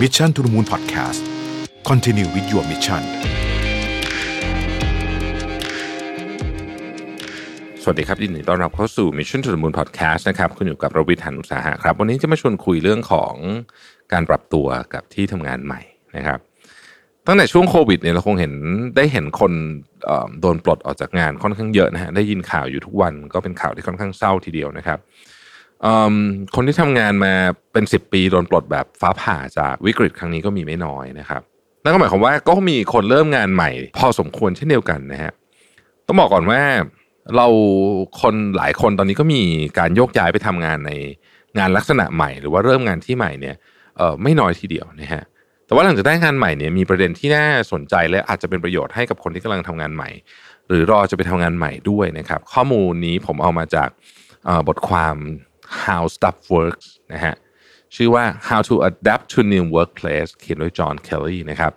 Mission to the Moon Podcast Continue with your mission สวัสดีครับยินดีต้อนรับเข้าสู่ Mission to the Moon Podcast นะครับคุณอยู่กับรวิทยานุสาหะครับ วันนี้จะมาชวนคุยเรื่องของการปรับตัวกับที่ทำงานใหม่นะครับ ตั้งแต่ช่วงโควิดเนี่ยเราคงเห็นได้เห็นคนโดนปลดออกจากงานค่อนข้างเยอะนะฮะได้ยินข่าวอยู่ทุกวันก็เป็นข่าวที่ค่อนข้างเศร้าทีเดียวนะครับ คนที่ทำงานมาเป็น 10 ปีโดนปลดแบบฟ้าผ่าจากวิกฤตครั้งนี้ก็มีไม่น้อยนะครับนั่นก็หมายความว่าก็มีคนเริ่มงานใหม่ พอสมควรเช่นเดียวกันนะฮะต้องบอกก่อนว่าเราคนหลายคนตอนนี้ก็มีการโยกย้ายไปทำงานในงานลักษณะใหม่ หรือว่าเริ่มงานที่ใหม่เนี่ยเออไม่น้อยทีเดียวนะฮะแต่ว่าหลังจากได้งานใหม่เนี่ยมีประเด็นที่น่าสนใจและอาจจะเป็นประโยชน์ให้กับคนที่กำลังทำงานใหม่ หรือรอจะไปทำงานใหม่ด้วยนะครับ ข้อมูลนี้ผมเอามาจากบทความ How Stuff Works นะฮะชื่อว่า How to Adapt to New Workplace เขียนโดยจอห์นเคลลี่นะครับ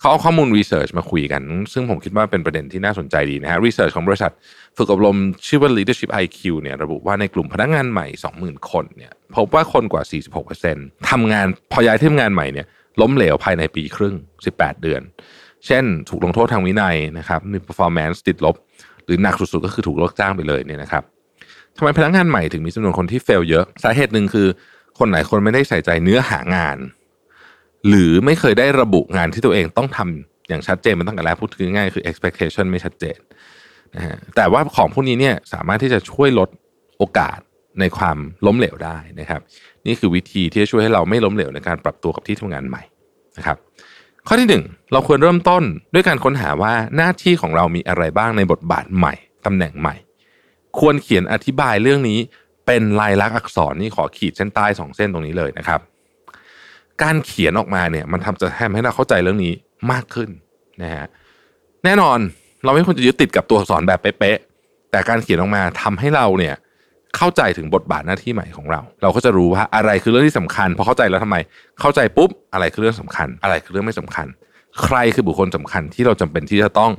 เขาเอาข้อมูลรีเสิร์ชมาคุยกัน ซึ่งผมคิดว่าเป็นประเด็นที่น่าสนใจดีนะฮะรีเสิร์ชของบริษัท ฝึกอบรมชื่อว่า Leadership IQ เนี่ยระบุว่าในกลุ่มพนักงานใหม่ 20,000 คนเนี่ยพบว่าคนกว่า 46%ทำงานพอย้ายที่ทำงานใหม่เนี่ยล้มเหลวภายในปีครึ่ง 18 เดือน เช่น ถูกลงโทษทางวินัยนะครับมี performance ติดลบ หรือหนักสุดๆก็คือถูกเลิกจ้างไปเลยเนี่ยนะครับ ทำไมพนักงานใหม่ถึงมีจำนวนคนที่เฟลเยอะ สาเหตุหนึ่งคือ คนหลายคนไม่ได้ใส่ใจเนื้อหางาน หรือไม่เคยได้ระบุงานที่ตัวเองต้องทำอย่างชัดเจนมันตั้งแต่แรกพูดง่ายคือ expectation ไม่ชัดเจนนะฮะแต่ว่าของพวกนี้เนี่ยสามารถที่จะช่วยลดโอกาสในความล้มเหลวได้นะครับ นี่คือวิธีที่จะช่วยให้เราไม่ล้มเหลวในการปรับตัวกับที่ทำงานใหม่นะครับ ข้อที่หนึ่งเราควรเริ่มต้นด้วยการค้นหาว่าหน้าที่ของเรามีอะไรบ้างในบทบาทใหม่ตำแหน่งใหม่ ควรเขียนอธิบายเรื่องนี้เป็นลายลักษณ์อักษรนี่ขอขีดเส้นใต้สองเส้นตรงนี้เลยนะครับ การเขียนออกมาเนี่ย มันทำจะทำให้เราเข้าใจเรื่องนี้มากขึ้นนะฮะแน่นอนเราไม่ควรจะยึดติดกับตัวอักษรแบบเป๊ะๆแต่การเขียนออกมาทำให้เราเนี่ยเข้าใจถึงบทบาทหน้าที่ใหม่ของเรา เราก็จะรู้ว่าอะไรคือเรื่องที่สำคัญพอเข้าใจแล้วทำไม เข้าใจปุ๊บอะไรคือเรื่องสำคัญ อะไรคือเรื่องไม่สำคัญ ใครคือบุคคลสำคัญที่เราจำเป็นที่จะต้อง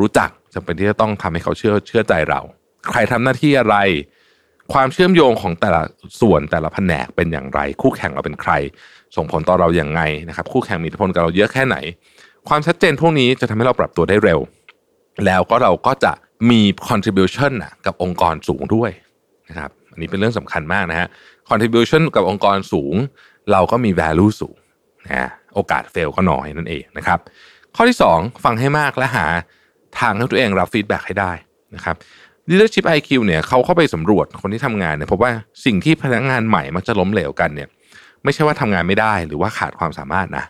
รู้จักจำเป็นที่จะต้องทำให้เขาเชื่อเชื่อใจเรา ใครทำหน้าที่อะไร ความเชื่อมโยงของแต่ละส่วนแต่ละแผนกเป็นอย่างไร คู่แข่งเราเป็นใคร ส่งผลต่อเราอย่างไงนะครับคู่แข่งมีอิทธิพลกับเราเยอะแค่ไหน ความชัดเจนพวกนี้จะทำให้เราปรับตัวได้เร็ว แล้วก็เราก็จะมี contribution นะกับองค์กรสูงด้วยนะครับอันนี้เป็นเรื่องสำคัญมากนะฮะ contribution กับองค์กรสูง เราก็มี value สูงนะโอกาส fail ก็น้อยนั่นเองนะครับ ข้อที่ 2 ฟังให้มากและหาทางให้ตัวเองรับ feedback ให้ได้นะครับ Leadership IQ เนี่ยเขาเข้าไปสำรวจคนที่ทำงานเนี่ยพบว่าสิ่งที่พนักงานใหม่มักจะล้มเหลวกันเนี่ย ไม่ใช่ว่าทำงานไม่ได้หรือว่าขาดความสามารถนะ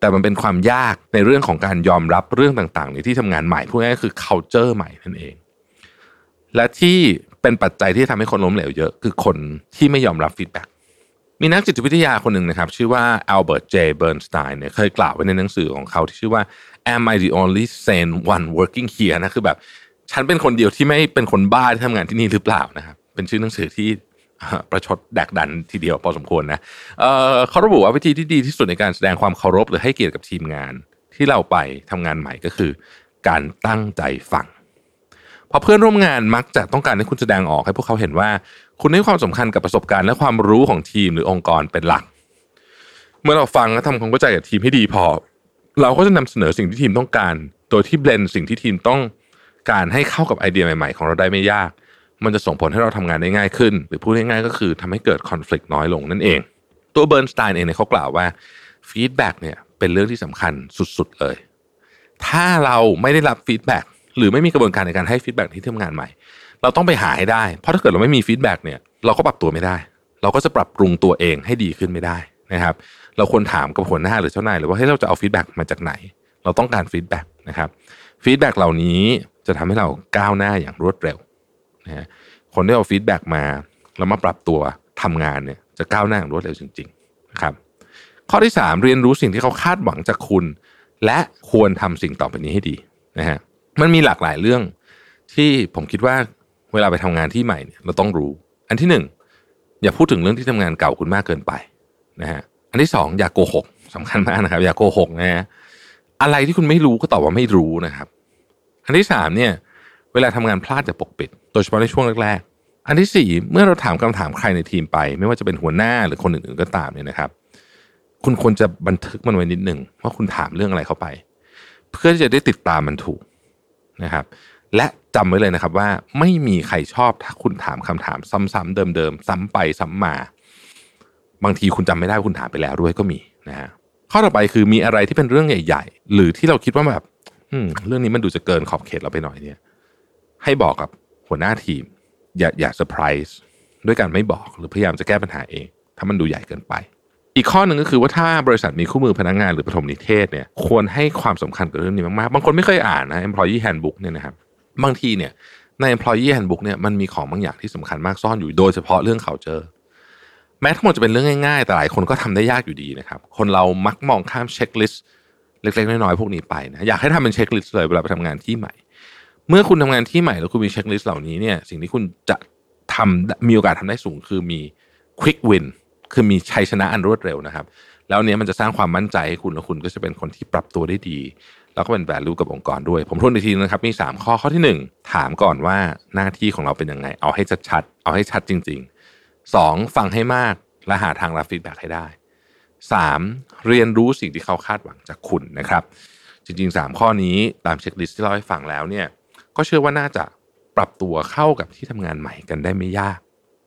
แต่มันเป็นความยากในเรื่องของการยอมรับเรื่องต่างๆในที่ทำงานใหม่พูดง่ายๆคือ culture ใหม่นั่นเอง และที่เป็นปัจจัยที่ทำให้คนล้มเหลวเยอะ คือคนที่ไม่ยอมรับ feedback มีนักจิตวิทยาคนหนึ่งนะครับ ชื่อว่าอัลเบิร์ตเจเบิร์นสไตน์เนี่ยเคยกล่าวไว้ในหนังสือของเขาที่ชื่อว่า Am I the only sane one working here นะคือแบบ ฉันเป็นคนเดียวที่ไม่เป็นคนบ้าที่ทำงานที่นี่หรือเปล่านะครับเป็นชื่อหนังสือที่ประชดแดกดันทีเดียวพอสมควรนะเขาระบุว่าวิธีที่ดีที่สุดในการแสดงความเคารพหรือให้เกียรติกับทีมงาน ที่เราไปทำงานใหม่ก็คือ การตั้งใจฟังพอเพื่อนร่วมงานมักจะต้องการให้คุณแสดงออกให้พวกเขาเห็นว่า คุณให้ความสำคัญกับประสบการณ์และความรู้ของทีมหรือองค์กรเป็นหลัก เมื่อเราฟังและทำความเข้าใจกับทีมให้ดีพอ เราก็จะนำเสนอสิ่งที่ทีมต้องการ โดยที่เบลนสิ่งที่ทีมต้อง การให้เข้ากับไอเดียใหม่ๆ ของเราได้ไม่ยาก มันจะส่งผลให้เราทำงานได้ง่ายขึ้น หรือพูดง่ายๆก็คือทำให้เกิดคอน FLICT น้อยลงนั่นเอง ตัวเบิร์นสไตน์เองเนี่ยเขากล่าวว่า feedback เนี่ยเป็นเรื่องที่สำคัญสุดๆเลย ถ้าเราไม่ได้รับ feedback หรือไม่มีกระบวนการในการให้ feedback ที่ทำงานใหม่ เราต้องไปหาให้ได้ เพราะถ้าเกิดเราไม่มี feedback เนี่ยเราก็ปรับตัวไม่ได้ เราก็จะปรับปรุงตัวเองให้ดีขึ้นไม่ได้นะครับ เราควรถามกับหัวหน้าหรือเจ้านายหรือว่าให้เราจะเอา feedback มาจากไหน เราต้องการ feedback นะครับ feedback เหล่านี้จะทำให้เราก้าวหน้าอย่างรวดเร็วนะฮะคนที่เอาฟีดแบ็กมาแล้วมาปรับตัวทำงานเนี่ยจะก้าวหน้าอย่างรวดเร็วจริงๆนะครับข้อที่ 3 เรียนรู้สิ่งที่เขาคาดหวังจากคุณ และควรทำสิ่งต่อไปนี้ให้ดีนะฮะมันมีหลากหลายเรื่องที่ผมคิดว่าเวลาไปทำงานที่ใหม่เนี่ยเราต้องรู้ อันที่หนึ่งอย่าพูดถึงเรื่องที่ทำงานเก่าคุณมากเกินไปนะฮะอันที่สองอย่าโกหกสำคัญมากนะครับ อย่าโกหกนะฮะ อะไรที่คุณไม่รู้ก็ตอบว่าไม่รู้นะครับอันที่สามเนี่ย เวลาทำงานพลาดอย่าปกปิด โดยเฉพาะในช่วงแรกๆ อันที่สี่เมื่อเราถามคำถามใครในทีมไป ไม่ว่าจะเป็นหัวหน้าหรือคนอื่นๆก็ตามเนี่ยนะครับ คุณควรจะบันทึกมันไว้นิดหนึ่งว่าคุณถามเรื่องอะไรเข้าไป เพื่อที่จะได้ติดตามมันถูกนะครับ และจำไว้เลยนะครับว่าไม่มีใครชอบถ้าคุณถามคำถามซ้ำๆเดิมๆซ้ำไปซ้ำมา บางทีคุณจำไม่ได้คุณถามไปแล้วด้วยก็มีนะฮะ ข้อต่อไปคือมีอะไรที่เป็นเรื่องใหญ่ ๆ หรือที่เราคิดว่าแบบอืมเรื่องนี้มันดูจะเกินขอบเขตเราไปหน่อยเนี่ย ให้บอกกับหัวหน้าทีม อย่าอย่าเซอร์ไพรส์ด้วยการไม่บอกหรือพยายามจะแก้ปัญหาเอง ถ้ามันดูใหญ่เกินไป อีกข้อหนึ่งก็คือว่าถ้าบริษัทมีคู่มือพนักงานหรือปฐมนิเทศเนี่ยควรให้ความสำคัญกับเรื่องนี้มากๆ บางคนไม่เคยอ่านนะ employee handbook เนี่ยนะครับบางทีเนี่ยใน employee handbook เนี่ยมันมีของบางอย่างที่สำคัญมากซ่อนอยู่โดยเฉพาะเรื่อง culture แม้ทั้งหมดจะเป็นเรื่องง่ายๆ แต่หลายคนก็ทำได้ยากอยู่ดีนะครับ คนเรามักมองข้าม checklist เล็กๆน้อยๆพวกนี้ไปนะอยากให้ทำเป็น checklist เลยเวลาไปทำงานที่ใหม่ เมื่อคุณทำงานที่ใหม่แล้วคุณมี checklist เหล่านี้เนี่ยสิ่งที่คุณจะทำมีโอกาสทำได้สูงคือมี quick win คือมีชัยชนะอันรวดเร็วนะครับ แล้วเนี้ยมันจะสร้างความมั่นใจให้คุณแล้วคุณก็จะเป็นคนที่ปรับตัวได้ดี แล้วก็เป็น value กับองค์กรด้วย ผมทวนอีกทีนะครับ มี 3 ข้อข้อที่ 1 ถามก่อนว่าหน้าที่ของเราเป็นยังไง เอาให้ชัดๆเอาให้ชัดจริง ๆ 2. ฟังให้มากและหาทางรับฟีดแบ็ให้ได้ 3. เรียนรู้สิ่งที่เขาคาดหวังจากคุณนะครับ จริง ๆ 3 ข้อนี้ตามเช็คลิสต์ที่เราให้ฟังแล้วเนี่ยก็เชื่อว่าน่าจะปรับตัวเข้ากับที่ทำงานใหม่กันได้ไม่ยาก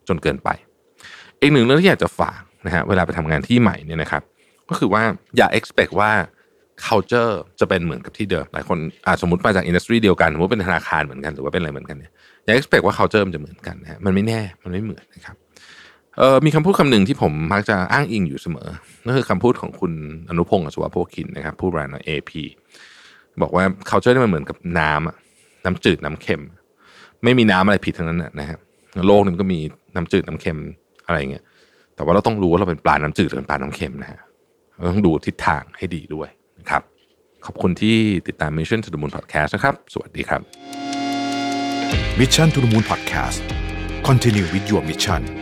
จนเกินไป อีกหนึ่งเรื่องที่อยากจะฝากนะฮะเวลาไปทำงานที่ใหม่เนี่ยนะครับ ก็คือว่าอย่า expect ว่า culture จะเป็นเหมือนกับที่เดิมหลายคนอาจสมมติมาจากอินดัสทรีเดียวกันสมมติเป็นธนาคารเหมือนกันหรือว่าเป็นอะไรเหมือนกันเนี่ยอย่า expect ว่า culture มันจะเหมือนกันนะฮะมันไม่แน่มันไม่เหมือนนะครับ เออมีคำพูดคำหนึ่งที่ผมมักจะอ้างอิงอยู่เสมอนั่นคือคำพูดของคุณอนุพงศ์อสุวโพคินนะครับ ผู้บริหาร AP บอกว่า culture นี่มันเหมือนกับน้ำน้ำจืดน้ำเค็ม ไม่มีน้ำอะไรผิดทั้งนั้นนะฮะโลกนี้มันก็มีน้ำจืดน้ำเค็มอะไรเงี้ยแต่ว่าเราต้องรู้ว่าเราเป็นปลาน้ำจืดหรือเป็นปลาน้ำเค็มนะฮะเราต้องดูทิศทางให้ดีด้วยนะครับ ขอบคุณที่ติดตาม Mission to the Moon Podcast นะครับ สวัสดีครับ Mission to the Moon Podcast Continue with your mission